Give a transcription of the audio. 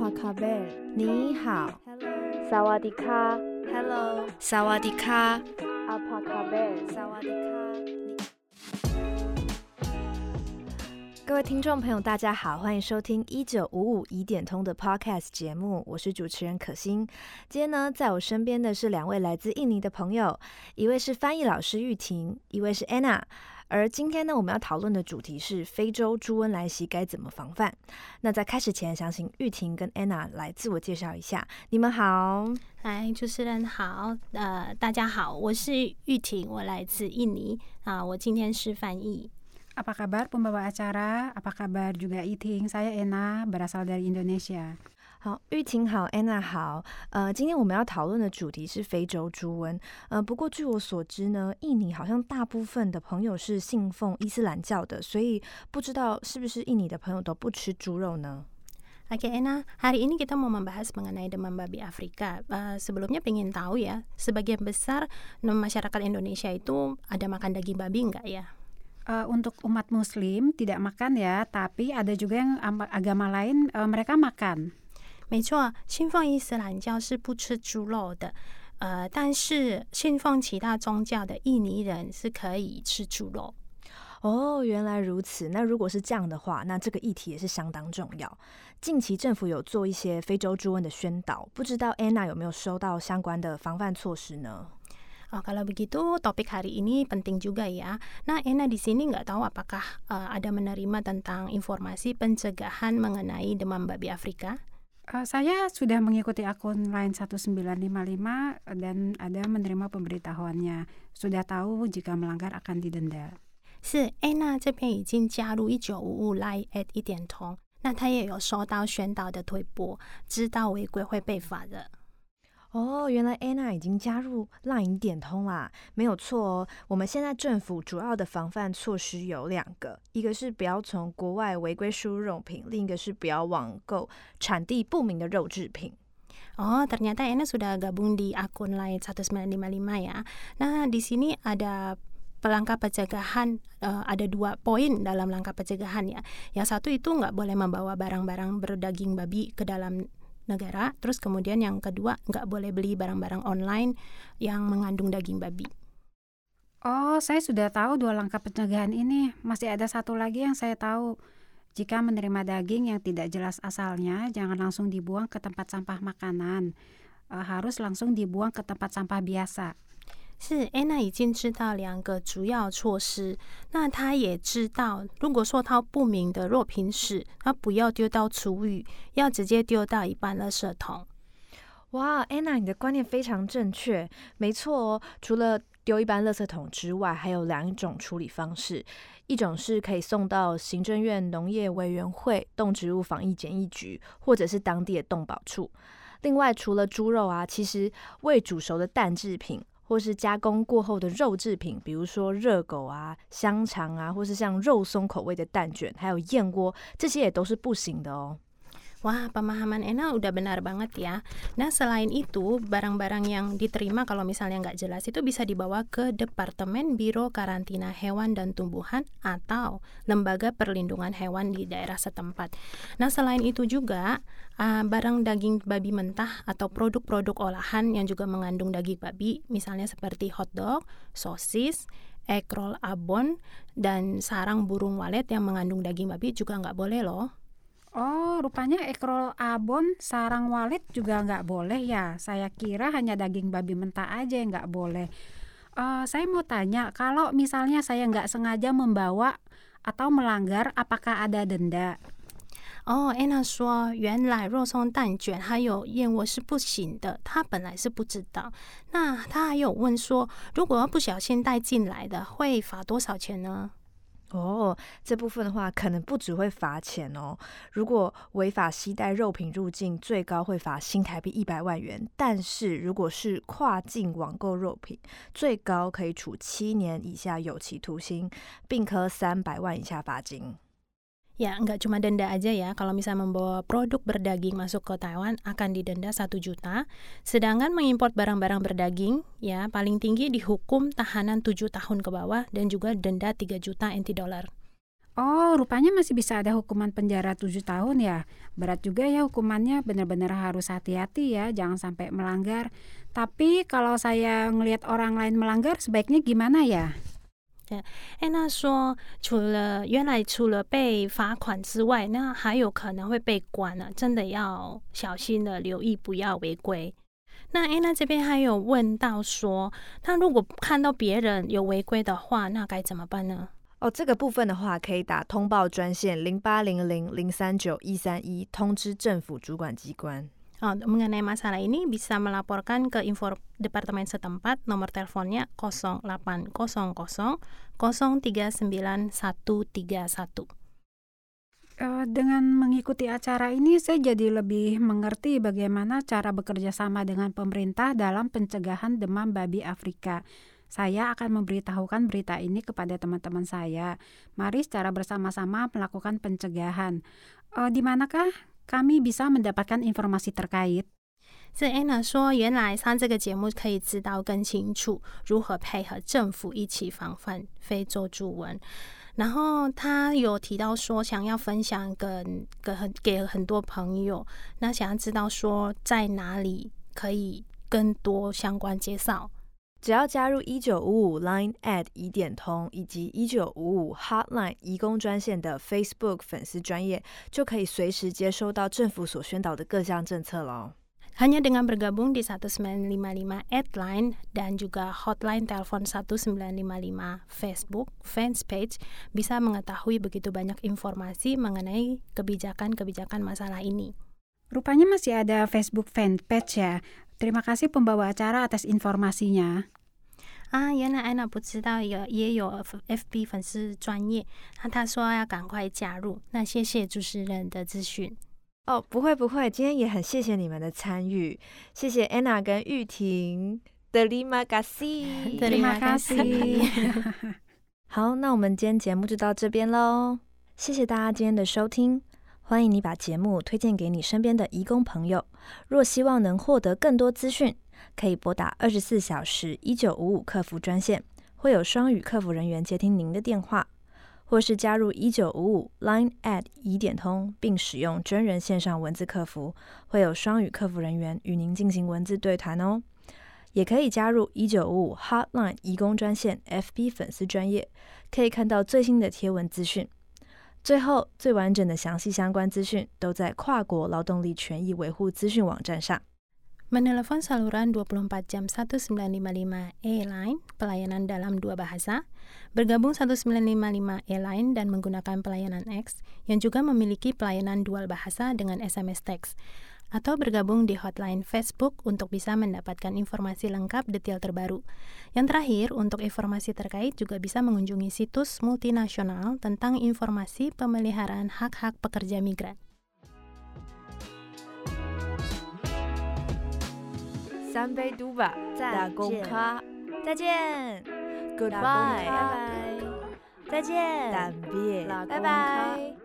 帕卡贝，你好。Hello，萨瓦迪卡，Hello，萨瓦迪卡，阿帕卡贝。萨瓦迪卡。各位听众朋友，大家好，欢迎收听一九五五疑点通的 Podcast 节目，我是主持人可心。今天呢，在我身边的是两位来自印尼的朋友，一位是翻译老师玉婷，一位是 Anna。而今天呢，我们要讨论的主题是非洲猪瘟来袭该怎么防范。那在开始前，想请玉婷跟 Anna 来自我介绍一下。你们好，来，主持人好，呃，大家好，我是玉婷，我来自印尼啊，我今天是翻译。Apa kabar pembawa acara? Apa kabar juga Iting? Saya Ena, berasal dari Indonesia. 好，玉婷好，Anna 好。呃，今天我们要讨论的主题是非洲猪瘟。呃，不过据我所知呢，印尼好像大部分的朋友是信奉伊斯兰教的，所以不知道是不是印尼的朋友都不吃猪肉呢？Oke, Ena, hari ini kita mau membahas mengenai demam babi Afrika. Eh, sebelumnya pengen tahu ya, sebagian besar masyarakat Indonesia itu ada makan daging babi enggak ya? Eh, untuk umat Muslim tidak makan ya, tapi ada juga yang ama- agama lain eh, mereka makan. 没错，信奉伊斯兰教是不吃猪肉的，呃，但是信奉其他宗教的印尼人是可以吃猪肉。哦，原来如此。那如果是这样的话，那这个议题也是相当重要。近期政府有做一些非洲猪瘟的宣导，不知道 Anna 有没有收到相关的防范措施呢？Oh, kalau begitu topik hari ini penting juga ya. Nah, Ena di sini nggak tahu apakah eh, ada menerima tentang informasi pencegahan mengenai demam babi Afrika? Eh, saya sudah mengikuti akun lain 1955 dan ada menerima pemberitahuannya. Sudah tahu jika melanggar akan didenda. 是 Anna 这边已经加入一九五五 Line at 一点通，那他也有收到宣导的推播，知道违规会被罚的。 哦，原来 Anna 已经加入 LINE 点通啦，没有错哦。我们现在政府主要的防范措施有两个，一个是不要从国外违规输入肉品，另一个是不要网购产地不明的肉制品。Oh, ternyata Ena sudah gabung di akun lain 1955 ya. Nah, di sini ada pelangkah pencegahan eh, ada dua poin dalam langkah pencegahan ya. Yang satu itu nggak boleh membawa barang-barang berdaging babi ke dalam negara. Terus kemudian yang kedua nggak boleh beli barang-barang online yang mengandung daging babi. Oh, saya sudah tahu dua langkah pencegahan ini. Masih ada satu lagi yang saya tahu. Jika menerima daging yang tidak jelas asalnya, jangan langsung dibuang ke tempat sampah makanan. Eh, harus langsung dibuang ke tempat sampah biasa. 是 Anna 已经知道两个主要措施，那她也知道，如果说她不明的肉品时，她不要丢到厨余，要直接丢到一般垃圾桶。哇，Anna，你的观念非常正确，没错哦。除了丢一般垃圾桶之外，还有两种处理方式，一种是可以送到行政院农业委员会动植物防疫检疫局，或者是当地的动保处。另外，除了猪肉啊，其实未煮熟的蛋制品，或是加工过后的肉制品，比如说热狗啊、香肠啊，或是像肉松口味的蛋卷，还有燕窝，这些也都是不行的哦。Wah, pemahaman Ena udah benar banget ya. Nah, selain itu, barang-barang yang diterima kalau misalnya nggak jelas itu bisa dibawa ke Departemen Biro Karantina Hewan dan Tumbuhan atau Lembaga Perlindungan Hewan di daerah setempat. Nah, selain itu juga, ah, barang daging babi mentah atau produk-produk olahan yang juga mengandung daging babi, misalnya seperti hotdog, sosis, egg roll abon, dan sarang burung walet yang mengandung daging babi juga nggak boleh loh. Oh, rupanya ekrol abon, sarang walet juga nggak boleh ya. Saya kira hanya daging babi mentah aja yang nggak boleh. Eh, saya mau tanya, kalau misalnya saya nggak sengaja membawa atau melanggar, apakah ada denda? 哦，安娜说，原来肉松蛋卷还有燕窝是不行的，她本来是不知道。那她还有问说，如果要不小心带进来的，会罚多少钱呢？ 哦，这部分的话，可能不只会罚钱哦。如果违法携带肉品入境，最高会罚新台币一百万元；但是如果是跨境网购肉品，最高可以处七年以下有期徒刑，并科三百万以下罚金。Ya, nggak cuma denda aja ya. Kalau misalnya membawa produk berdaging masuk ke Taiwan akan didenda 1 juta. Sedangkan mengimpor barang-barang berdaging, ya paling tinggi dihukum tahanan 7 tahun ke bawah dan juga denda 3 juta NT dolar. Oh, rupanya masih bisa ada hukuman penjara 7 tahun ya. Berat juga ya hukumannya, benar-benar harus hati-hati ya, jangan sampai melanggar. Tapi kalau saya ngelihat orang lain melanggar, sebaiknya gimana ya? 哎，那说除了原来除了被罚款之外，那还有可能会被关啊，真的要小心的留意，不要违规。那哎，那这边还有问到说，他如果看到别人有违规的话，那该怎么办呢？哦，这个部分的话，可以打通报专线零八零零零三九一三一，通知政府主管机关。Oh, mengenai masalah ini bisa melaporkan ke info departemen setempat nomor teleponnya 0800 039131. Uh, dengan mengikuti acara ini saya jadi lebih mengerti bagaimana cara bekerja sama dengan pemerintah dalam pencegahan demam babi Afrika. Saya akan memberitahukan berita ini kepada teman-teman saya. Mari secara bersama-sama melakukan pencegahan. Uh, di manakah kami bisa mendapatkan informasi terkait? 是 Anna 说，原来上这个节目可以知道更清楚如何配合政府一起防范非洲猪瘟。然后他有提到说，想要分享跟跟很给很多朋友，那想要知道说在哪里可以更多相关介绍。只要加入一九五五 Line at 疑点通以及一九五五 Hotline 移工专线的 Facebook 粉丝专业，就可以随时接收到政府所宣导的各项政策喽。Hanya dengan bergabung di 1955 Adline dan juga hotline telepon 1955 Facebook fans page bisa mengetahui begitu banyak informasi mengenai kebijakan-kebijakan masalah ini. Rupanya masih ada Facebook fanpage ya. Terima kasih pembawa acara atas informasinya. 啊，原来安娜不知道有也有 FB 粉丝专业，那他说要赶快加入。那谢谢主持人的资讯。哦，不会不会，今天也很谢谢你们的参与，谢谢 Anna 跟玉婷的 Lima Gassi，Terima kasih。好，那我们今天节目就到这边喽，谢谢大家今天的收听， 欢迎你把节目推荐给你身边的义工朋友。若希望能获得更多资讯，可以拨打二十四小时一九五五客服专线，会有双语客服人员接听您的电话。或是加入一九五五 Line at 疑点通，并使用真人线上文字客服，会有双语客服人员与您进行文字对谈哦。也可以加入一九五五 Hotline 移工专线 FB 粉丝专业，可以看到最新的贴文资讯。最后，最完整的详细相关资讯都在跨国劳动力权益维护资讯网站上。Menelepon saluran 24 jam 1955 E-Line, pelayanan dalam dua bahasa, bergabung 1955 E-Line dan menggunakan pelayanan X yang juga memiliki pelayanan dual bahasa dengan SMS teks atau bergabung di hotline Facebook untuk bisa mendapatkan informasi lengkap detail terbaru. Yang terakhir, untuk informasi terkait juga bisa mengunjungi situs multinasional tentang informasi pemeliharaan hak-hak pekerja migran. Sampai jumpa，打工卡，再见，Goodbye，拜拜，再见，拜拜拜。